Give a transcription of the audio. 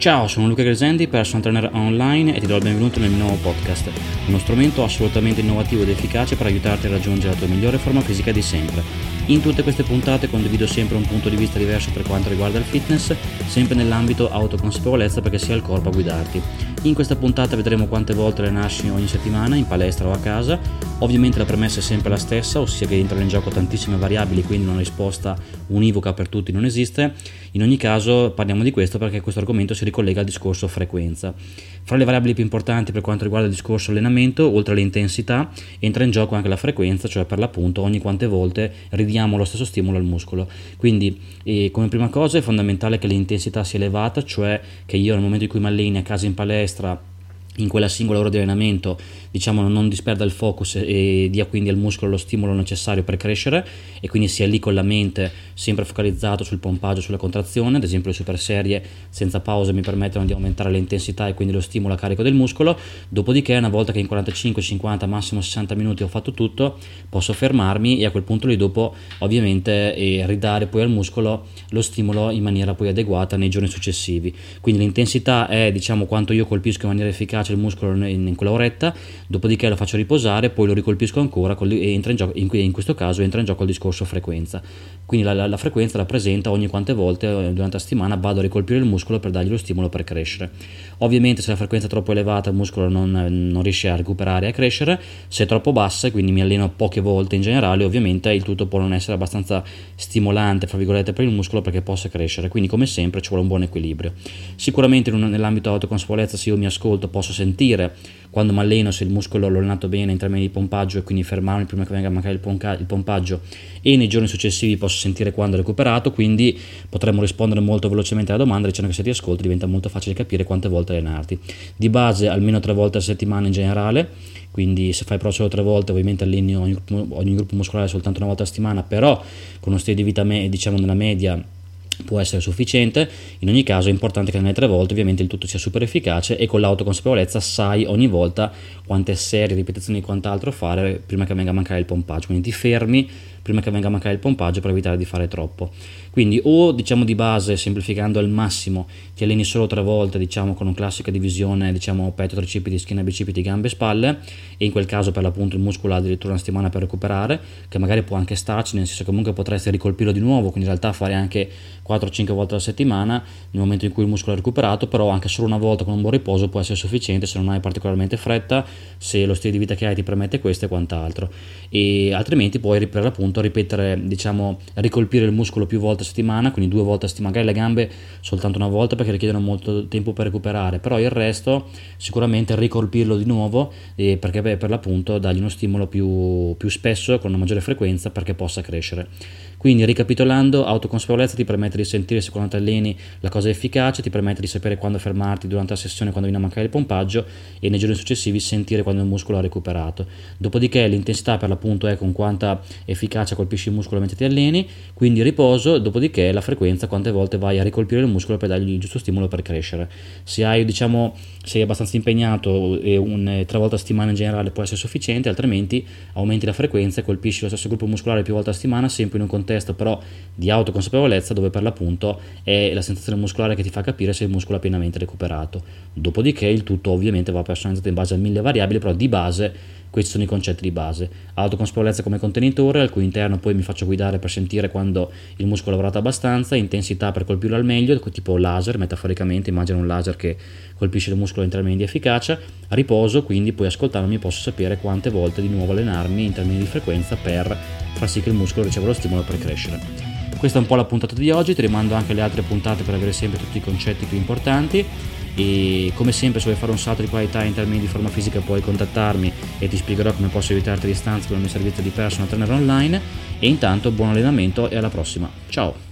Ciao, sono Luca Gresendi, personal trainer online e ti do il benvenuto nel mio nuovo podcast, uno strumento assolutamente innovativo ed efficace per aiutarti a raggiungere la tua migliore forma fisica di sempre. In tutte queste puntate condivido sempre un punto di vista diverso per quanto riguarda il fitness, sempre nell'ambito autoconsapevolezza perché sia il corpo a guidarti. In questa puntata vedremo quante volte allenarsi ogni settimana, in palestra o a casa. Ovviamente la premessa è sempre la stessa, ossia che entrano in gioco tantissime variabili, quindi una risposta univoca per tutti non esiste. In ogni caso parliamo di questo perché questo argomento si ricollega al discorso frequenza. Fra le variabili più importanti per quanto riguarda il discorso allenamento, oltre all'intensità, entra in gioco anche la frequenza, cioè per l'appunto ogni quante volte ridiamo lo stesso stimolo al muscolo. Quindi eh, come prima cosa è fondamentale che l'intensità sia elevata, cioè che io nel momento in cui mi alleni a casa in palestra in quella singola ora di allenamento diciamo non disperda il focus e dia quindi al muscolo lo stimolo necessario per crescere e quindi sia lì con la mente sempre focalizzato sul pompaggio, sulla contrazione, ad esempio le super serie senza pausa mi permettono di aumentare l'intensità e quindi lo stimolo a carico del muscolo, dopodiché una volta che in 45, 50, massimo 60 minuti ho fatto tutto, posso fermarmi e a quel punto lì dopo ovviamente ridare poi al muscolo lo stimolo in maniera poi adeguata nei giorni successivi. Quindi l'intensità è diciamo quanto io colpisco in maniera efficace il muscolo in, in quella oretta, dopodiché lo faccio riposare, poi lo ricolpisco ancora e entra in, gioco, in, in questo caso entra in gioco il discorso frequenza. Quindi la, la, la frequenza la presenta ogni quante volte eh, durante la settimana vado a ricolpire il muscolo per dargli lo stimolo per crescere. Ovviamente se la frequenza è troppo elevata il muscolo non, non riesce a recuperare e a crescere, se è troppo bassa e quindi mi alleno poche volte in generale ovviamente il tutto può non essere abbastanza stimolante fra virgolette per il muscolo perché possa crescere, quindi come sempre ci vuole un buon equilibrio. Sicuramente nell'ambito autoconsapevolezza se io mi ascolto posso sentire. Quando mi alleno se il muscolo l'ho allenato bene in termini di pompaggio e quindi fermarmi prima che venga a mancare il, pompaggio e nei giorni successivi posso sentire quando ho recuperato quindi potremmo rispondere molto velocemente alla domanda dicendo che se ti ascolti diventa molto facile capire quante volte allenarti. Di base almeno tre volte a settimana in generale quindi se fai però solo tre volte ovviamente alleni ogni, ogni gruppo muscolare soltanto una volta a settimana però con uno stile di vita me, diciamo nella media può essere sufficiente, in ogni caso è importante che nelle tre volte ovviamente il tutto sia super efficace e con l'autoconsapevolezza sai ogni volta quante serie, ripetizioni e quant'altro fare prima che venga a mancare il pompaggio, quindi ti fermi prima che venga a mancare il pompaggio per evitare di fare troppo. Quindi o diciamo di base, semplificando al massimo, ti alleni solo tre volte, diciamo con una classica divisione, diciamo petto, tricipiti, schiena, bicipiti, gambe e spalle, e in quel caso per l'appunto il muscolo ha addirittura una settimana per recuperare, che magari può anche starci, nel senso che comunque potresti ricolpirlo di nuovo, quindi in realtà fare anche 4-5 volte alla settimana nel momento in cui il muscolo è recuperato, però anche solo una volta con un buon riposo può essere sufficiente se non hai particolarmente fretta, se lo stile di vita che hai ti permette questo e quant'altro. E altrimenti puoi per l'appunto ripetere, diciamo, ricolpire il muscolo più volte a settimana, quindi due volte a settimana, magari le gambe soltanto una volta perché richiedono molto tempo per recuperare, però il resto sicuramente ricolpirlo di nuovo eh, perché beh, per l'appunto dargli uno stimolo più, più spesso con una maggiore frequenza perché possa crescere. Quindi ricapitolando, autoconsapevolezza ti permette di sentire se quando ti alleni la cosa è efficace, ti permette di sapere quando fermarti durante la sessione quando viene a mancare il pompaggio e nei giorni successivi sentire quando il muscolo ha recuperato. Dopodiché l'intensità per l'appunto è con quanta efficacia colpisci il muscolo mentre ti alleni, quindi riposo, dopodiché la frequenza quante volte vai a ricolpire il muscolo per dargli il giusto stimolo per crescere. Se hai diciamo sei abbastanza impegnato e un, tre volte a settimana in generale può essere sufficiente, altrimenti aumenti la frequenza e colpisci lo stesso gruppo muscolare più volte a settimana sempre in un contesto contesto però di autoconsapevolezza dove per l'appunto è la sensazione muscolare che ti fa capire se il muscolo ha pienamente recuperato. Dopodiché il tutto ovviamente va personalizzato in base a mille variabili, però di base questi sono i concetti di base. Autoconsapevolezza come contenitore, al cui interno poi mi faccio guidare per sentire quando il muscolo ha lavorato abbastanza, intensità per colpirlo al meglio, tipo laser, metaforicamente, immagino un laser che colpisce il muscolo in termini di efficacia, riposo, quindi poi ascoltandomi posso sapere quante volte di nuovo allenarmi in termini di frequenza per far sì che il muscolo riceva lo stimolo per crescere. Questa è un po' la puntata di oggi, ti rimando anche le altre puntate per avere sempre tutti i concetti più importanti. E come sempre se vuoi fare un salto di qualità in termini di forma fisica puoi contattarmi e ti spiegherò come posso evitarti le distanze con il mio servizio di personal trainer online. E intanto buon allenamento e alla prossima. Ciao